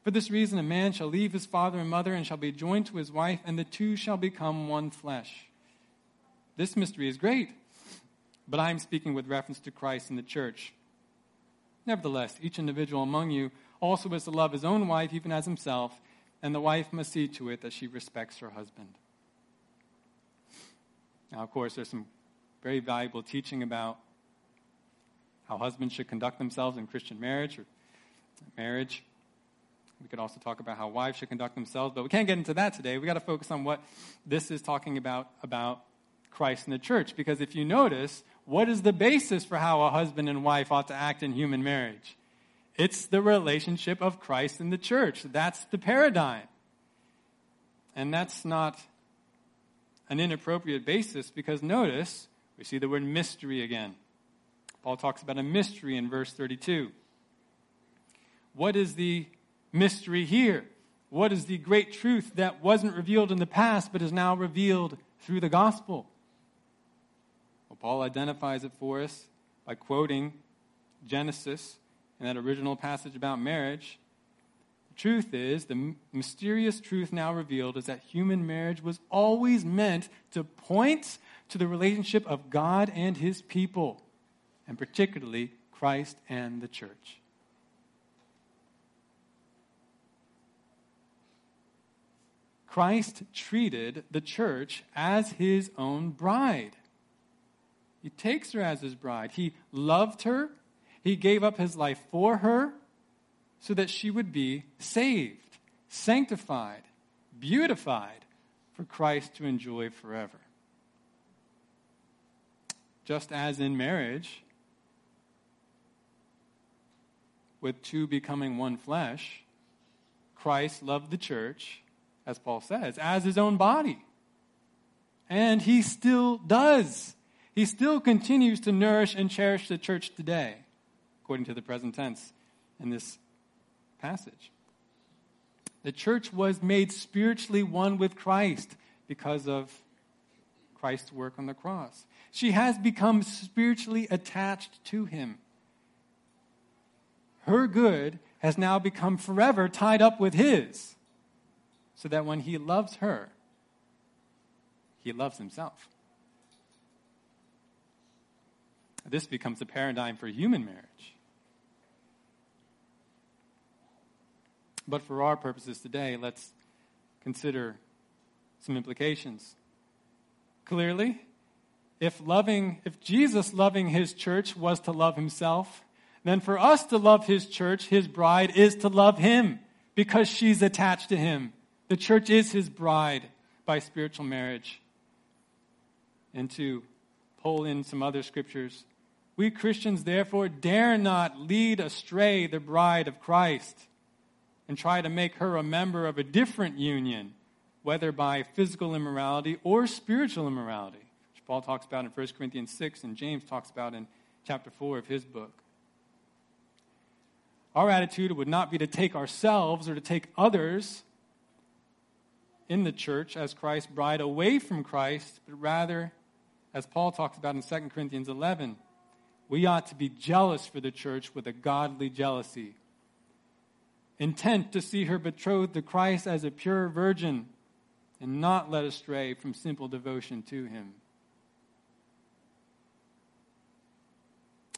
For this reason, a man shall leave his father and mother and shall be joined to his wife, and the two shall become one flesh. This mystery is great, but I am speaking with reference to Christ and the church. Nevertheless, each individual among you also is to love his own wife even as himself, and the wife must see to it that she respects her husband. Now, of course, there's some very valuable teaching about how husbands should conduct themselves in Christian marriage or marriage. We could also talk about how wives should conduct themselves, but we can't get into that today. We got to focus on what this is talking about about Christ and the church because if you notice, what is the basis for how a husband and wife ought to act in human marriage? It's the relationship of Christ and the church. That's the paradigm. And that's not an inappropriate basis because notice, we see the word mystery again. Paul talks about a mystery in verse 32. What is the mystery here? What is the great truth that wasn't revealed in the past but is now revealed through the gospel? Well, Paul identifies it for us by quoting Genesis in that original passage about marriage. The truth is, the mysterious truth now revealed is that human marriage was always meant to point to the relationship of God and his people, and particularly Christ and the church. Christ treated the church as his own bride. He takes her as his bride. He loved her. He gave up his life for her so that she would be saved, sanctified, beautified for Christ to enjoy forever. Just as in marriage, with two becoming one flesh, Christ loved the church, as Paul says, as his own body. And he still does he still continues to nourish and cherish the church today, according to the present tense in this passage. The church was made spiritually one with Christ because of Christ's work on the cross. She has become spiritually attached to him. Her good has now become forever tied up with his, so that when he loves her, he loves himself. This becomes a paradigm for human marriage. But for our purposes today, let's consider some implications. Clearly, if loving if Jesus loving his church was to love himself, then for us to love his church, his bride is to love him because she's attached to him. The church is his bride by spiritual marriage. And to pull in some other scriptures, we Christians, therefore, dare not lead astray the bride of Christ and try to make her a member of a different union, whether by physical immorality or spiritual immorality, which Paul talks about in 1 Corinthians 6 and James talks about in chapter 4 of his book. Our attitude would not be to take ourselves or to take others in the church as Christ's bride away from Christ, but rather, as Paul talks about in 2 Corinthians 11, we ought to be jealous for the church with a godly jealousy, intent to see her betrothed to Christ as a pure virgin and not led astray from simple devotion to him.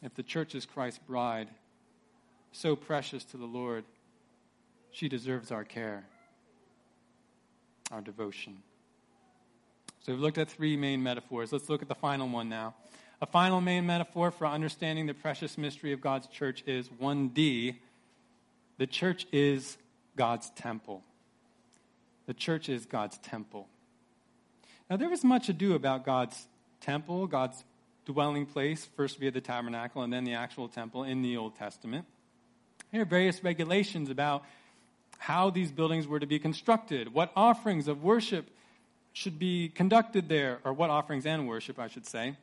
If the church is Christ's bride, so precious to the Lord, she deserves our care, our devotion. So we've looked at three main metaphors. Let's look at the final one now. A final main metaphor for understanding the precious mystery of God's church is 1D. The church is God's temple. The church is God's temple. Now, there is much ado about God's temple, God's dwelling place, first via the tabernacle and then the actual temple in the Old Testament. There are various regulations about how these buildings were to be constructed, what offerings of worship should be conducted there, or what offerings and worship, I should say,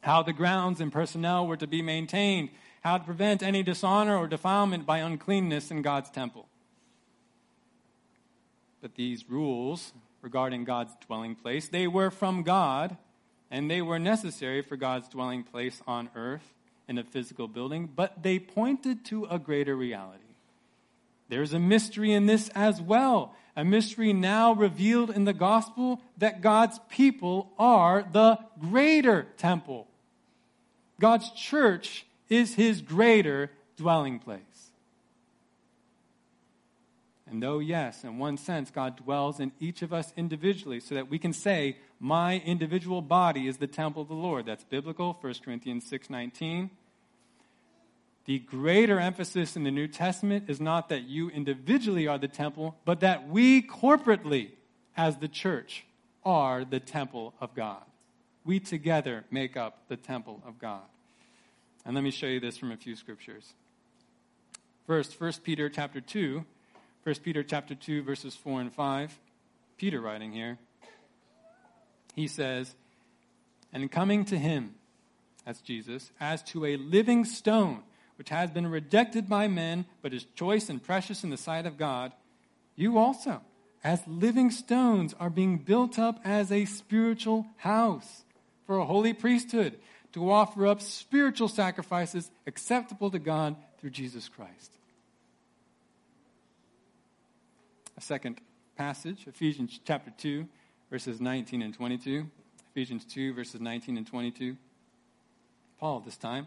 how the grounds and personnel were to be maintained, how to prevent any dishonor or defilement by uncleanness in God's temple. But these rules regarding God's dwelling place, they were from God, and they were necessary for God's dwelling place on earth in a physical building, but they pointed to a greater reality. There's a mystery in this as well. A mystery now revealed in the gospel that God's people are the greater temple. God's church is his greater dwelling place. And though, yes, in one sense, God dwells in each of us individually so that we can say, my individual body is the temple of the Lord. That's biblical, 1 Corinthians 6.19. The greater emphasis in the New Testament is not that you individually are the temple, but that we corporately, as the church, are the temple of God. We together make up the temple of God. And let me show you this from a few scriptures. First, 1 Peter chapter 2, 1 Peter chapter 2 verses 4 and 5. Peter writing here. He says, "And coming to him, that's Jesus, as to a living stone, which has been rejected by men, but is choice and precious in the sight of God, you also, as living stones, are being built up as a spiritual house for a holy priesthood to offer up spiritual sacrifices acceptable to God through Jesus Christ. A second passage, Ephesians chapter 2, verses 19 and 22. Ephesians 2, verses 19 and 22. Paul, this time.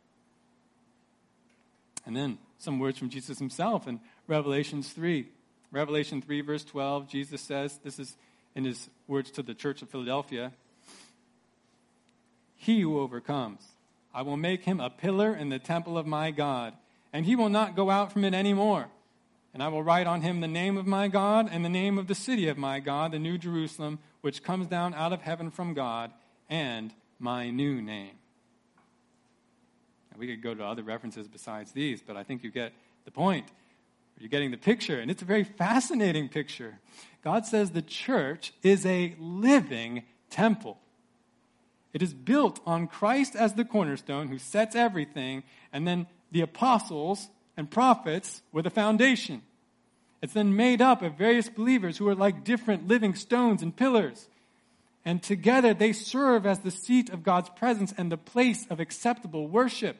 And then some words from Jesus himself in Revelations 3. Revelation 3, verse 12, Jesus says, this is in his words to the church of Philadelphia He who overcomes, I will make him a pillar in the temple of my God, and he will not go out from it any more. And I will write on him the name of my God and the name of the city of my God, the New Jerusalem, which comes down out of heaven from God, and my new name. We could go to other references besides these, but I think you get the point. You're getting the picture, and it's a very fascinating picture. God says the church is a living temple. It is built on Christ as the cornerstone who sets everything, and then the apostles and prophets were the foundation. It's then made up of various believers who are like different living stones and pillars. And together they serve as the seat of God's presence and the place of acceptable worship.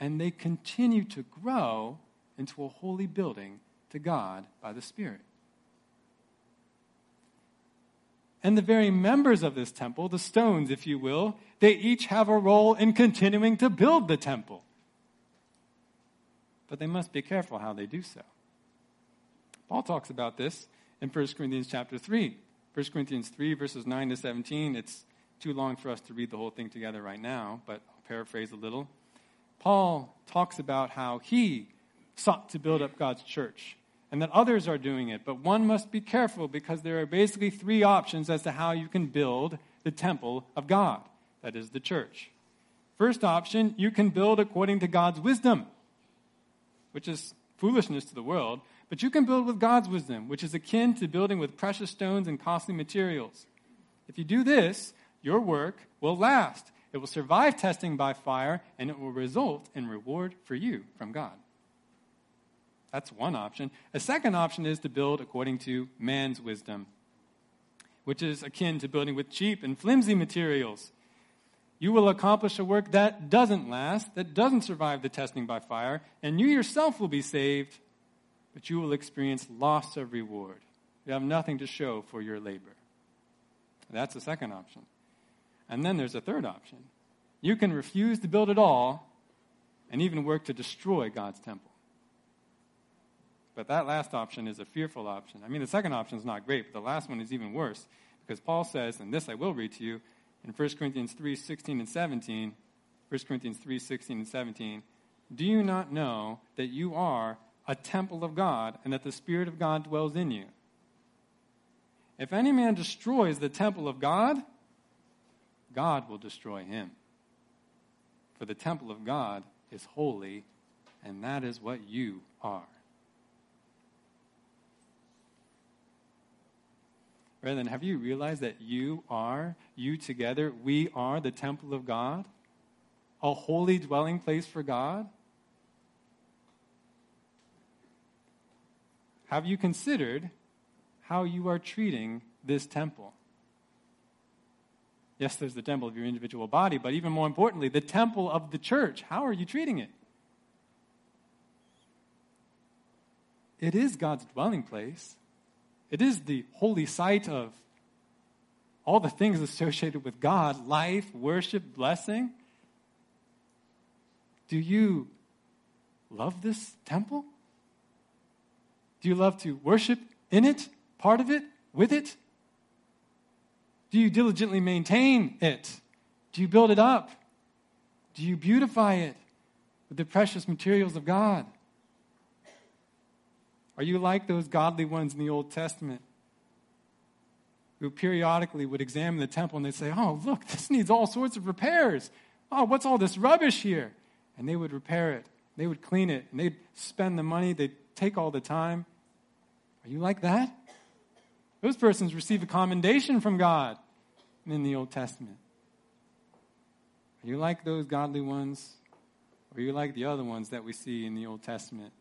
And they continue to grow into a holy building to God by the Spirit. And the very members of this temple, the stones, if you will, they each have a role in continuing to build the temple. But they must be careful how they do so. Paul talks about this in 1 Corinthians chapter 3. 1 Corinthians 3, verses 9 to 17. It's too long for us to read the whole thing together right now, but I'll paraphrase a little. Paul talks about how he sought to build up God's church and that others are doing it, but one must be careful because there are basically three options as to how you can build the temple of God, that is, the church. First option, you can build according to God's wisdom, which is foolishness to the world, but you can build with God's wisdom, which is akin to building with precious stones and costly materials. If you do this, your work will last. It will survive testing by fire, and it will result in reward for you from God. That's one option. A second option is to build according to man's wisdom, which is akin to building with cheap and flimsy materials. You will accomplish a work that doesn't last, that doesn't survive the testing by fire, and you yourself will be saved but you will experience loss of reward. You have nothing to show for your labor. That's the second option. And then there's a third option. You can refuse to build it all and even work to destroy God's temple. But that last option is a fearful option. I mean, the second option is not great, but the last one is even worse because Paul says, and this I will read to you in 1 Corinthians 3 16 and 17. 1 Corinthians 3 16 and 17. Do you not know that you are a temple of God and that the Spirit of God dwells in you? If any man destroys the temple of God, God will destroy him. For the temple of God is holy, and that is what you are. Brethren, have you realized that you are, you together, we are the temple of God? A holy dwelling place for God? Have you considered how you are treating this temple? Yes, there's the temple of your individual body, but even more importantly, the temple of the church. How are you treating it? It is God's dwelling place. It is the holy site of all the things associated with God life, worship, blessing. Do you love this temple? Do you love to worship in it, part of it, with it? Do you diligently maintain it? Do you build it up? Do you beautify it with the precious materials of God? Are you like those godly ones in the Old Testament who periodically would examine the temple and they'd say, Oh, look, this needs all sorts of repairs. Oh, what's all this rubbish here? And they would repair it, they would clean it, and they'd spend the money, they'd take all the time. Are you like that? Those persons receive a commendation from God in the Old Testament. Are you like those godly ones? Or are you like the other ones that we see in the Old Testament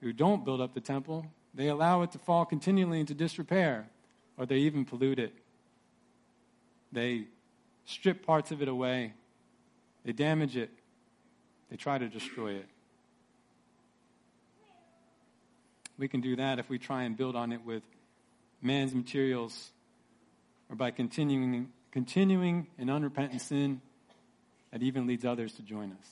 who don't build up the temple? They allow it to fall continually into disrepair, or they even pollute it. They strip parts of it away, they damage it, they try to destroy it. We can do that if we try and build on it with man's materials or by continuing, continuing in unrepentant sin that even leads others to join us.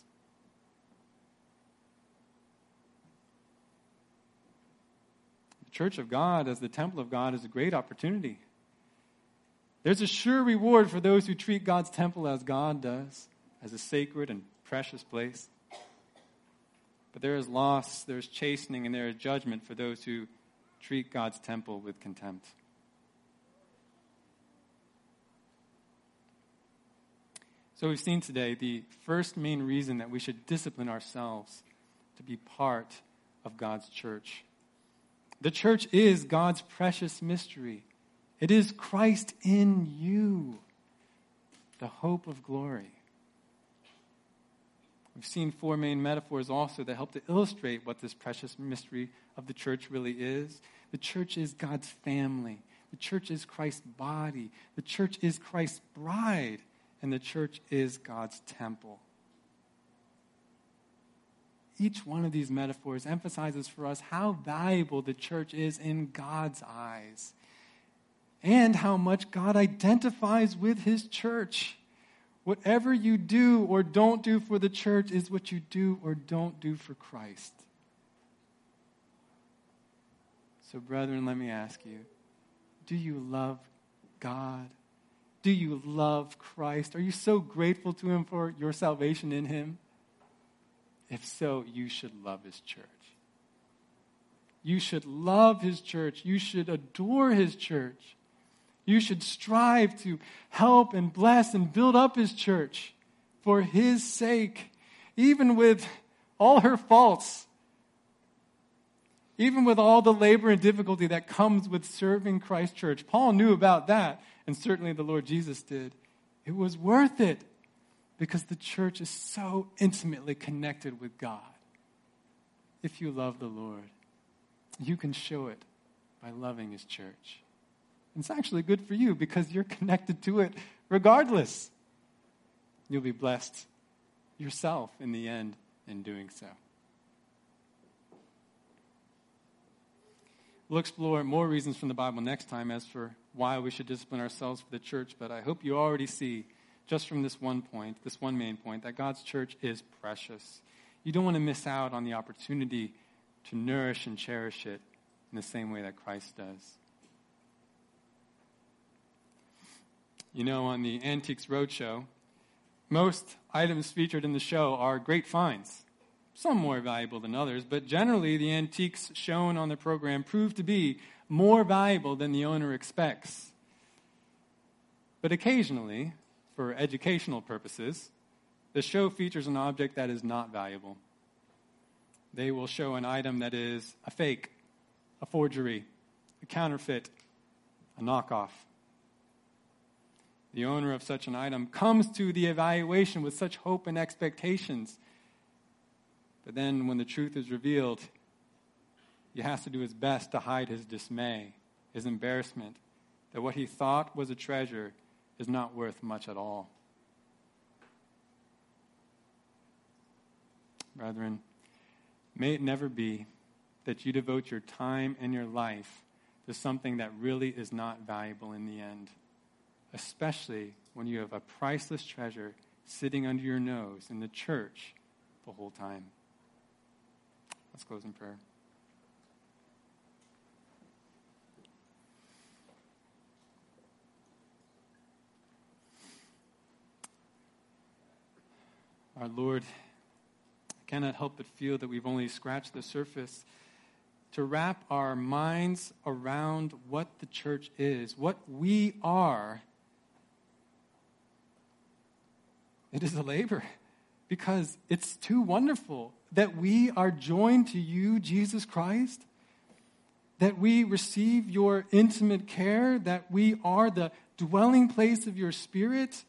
The church of God, as the temple of God, is a great opportunity. There's a sure reward for those who treat God's temple as God does, as a sacred and precious place. But there is loss, there is chastening, and there is judgment for those who treat God's temple with contempt. So, we've seen today the first main reason that we should discipline ourselves to be part of God's church. The church is God's precious mystery, it is Christ in you, the hope of glory. We've seen four main metaphors also that help to illustrate what this precious mystery of the church really is. The church is God's family. The church is Christ's body. The church is Christ's bride and the church is God's temple. Each one of these metaphors emphasizes for us how valuable the church is in God's eyes and how much God identifies with his church. Whatever you do or don't do for the church is what you do or don't do for Christ. So, brethren, let me ask you do you love God? Do you love Christ? Are you so grateful to Him for your salvation in Him? If so, you should love His church. You should love His church. You should adore His church. You should strive to help and bless and build up His church for His sake, even with all her faults, even with all the labor and difficulty that comes with serving Christ's church. Paul knew about that and certainly the Lord Jesus did, it was worth it because the church is so intimately connected with God. If you love the Lord, you can show it by loving His church. It's actually good for you because you're connected to it regardless. You'll be blessed yourself in the end in doing so. We'll explore more reasons from the Bible next time as for why we should discipline ourselves for the church, but I hope you already see just from this one point, this one main point, that God's church is precious. You don't want to miss out on the opportunity to nourish and cherish it in the same way that Christ does. You know, on the Antiques Roadshow, most items featured in the show are great finds, some more valuable than others, but generally the antiques shown on the program prove to be more valuable than the owner expects. But occasionally, for educational purposes, the show features an object that is not valuable. They will show an item that is a fake, a forgery, a counterfeit, a knockoff. The owner of such an item comes to the evaluation with such hope and expectations. But then, when the truth is revealed, he has to do his best to hide his dismay, his embarrassment, that what he thought was a treasure is not worth much at all. Brethren, may it never be that you devote your time and your life to something that really is not valuable in the end, especially when you have a priceless treasure sitting under your nose in the church the whole time. Let's close in prayer. Our Lord, I cannot help but feel that we've only scratched the surface to wrap our minds around what the church is, what we are. It is a labor because it's too wonderful that we are joined to you, Jesus Christ, that we receive your intimate care, that we are the dwelling place of your Spirit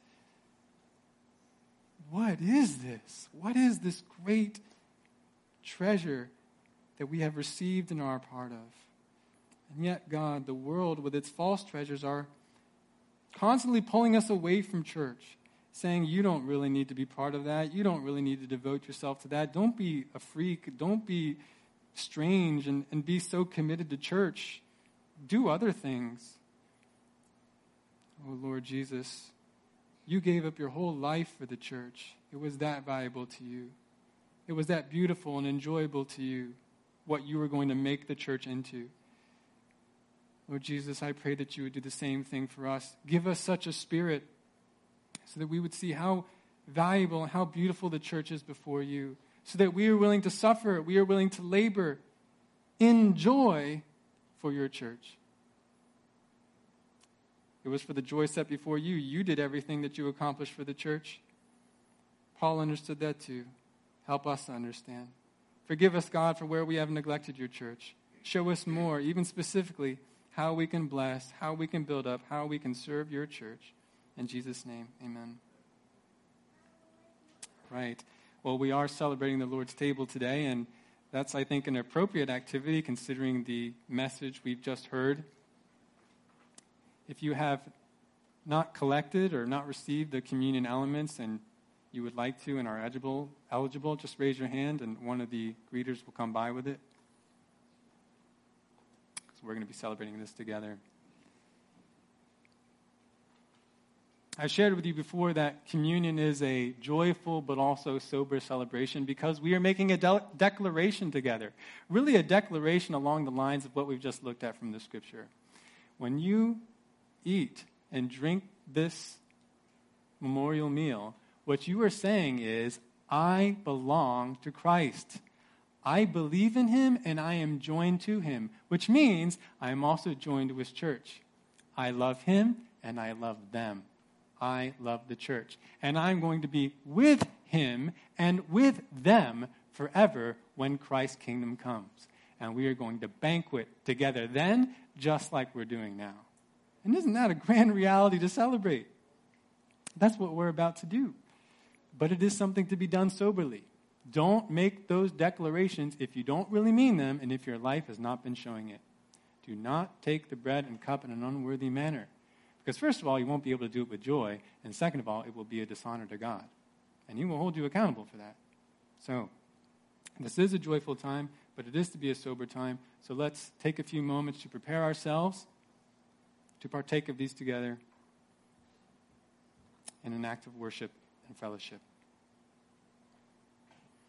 what is this? What is this great treasure that we have received and are a part of? And yet, God, the world with its false treasures are constantly pulling us away from church, saying, You don't really need to be part of that. You don't really need to devote yourself to that. Don't be a freak. Don't be strange and, and be so committed to church. Do other things. Oh, Lord Jesus, you gave up your whole life for the church. It was that valuable to you. It was that beautiful and enjoyable to you, what you were going to make the church into. Lord Jesus, I pray that you would do the same thing for us. Give us such a spirit so that we would see how valuable and how beautiful the church is before you, so that we are willing to suffer, we are willing to labor in joy for your church. It was for the joy set before you. You did everything that you accomplished for the church. Paul understood that too. Help us to understand. Forgive us, God, for where we have neglected your church. Show us more, even specifically, how we can bless, how we can build up, how we can serve your church. In Jesus' name, amen. Right. Well, we are celebrating the Lord's table today, and that's, I think, an appropriate activity considering the message we've just heard if you have not collected or not received the communion elements and you would like to and are eligible, eligible, just raise your hand and one of the greeters will come by with it. So we're going to be celebrating this together. I shared with you before that communion is a joyful but also sober celebration because we are making a de- declaration together. Really, a declaration along the lines of what we've just looked at from the scripture. When you eat and drink this memorial meal, what you are saying is, I belong to Christ. I believe in him and I am joined to him, which means I am also joined to his church. I love him and I love them. I love the church. And I'm going to be with him and with them forever when Christ's kingdom comes. And we are going to banquet together then, just like we're doing now. And isn't that a grand reality to celebrate? That's what we're about to do. But it is something to be done soberly. Don't make those declarations if you don't really mean them and if your life has not been showing it. Do not take the bread and cup in an unworthy manner. Because, first of all, you won't be able to do it with joy. And second of all, it will be a dishonor to God. And He will hold you accountable for that. So, this is a joyful time, but it is to be a sober time. So, let's take a few moments to prepare ourselves to partake of these together. in an act of worship and fellowship.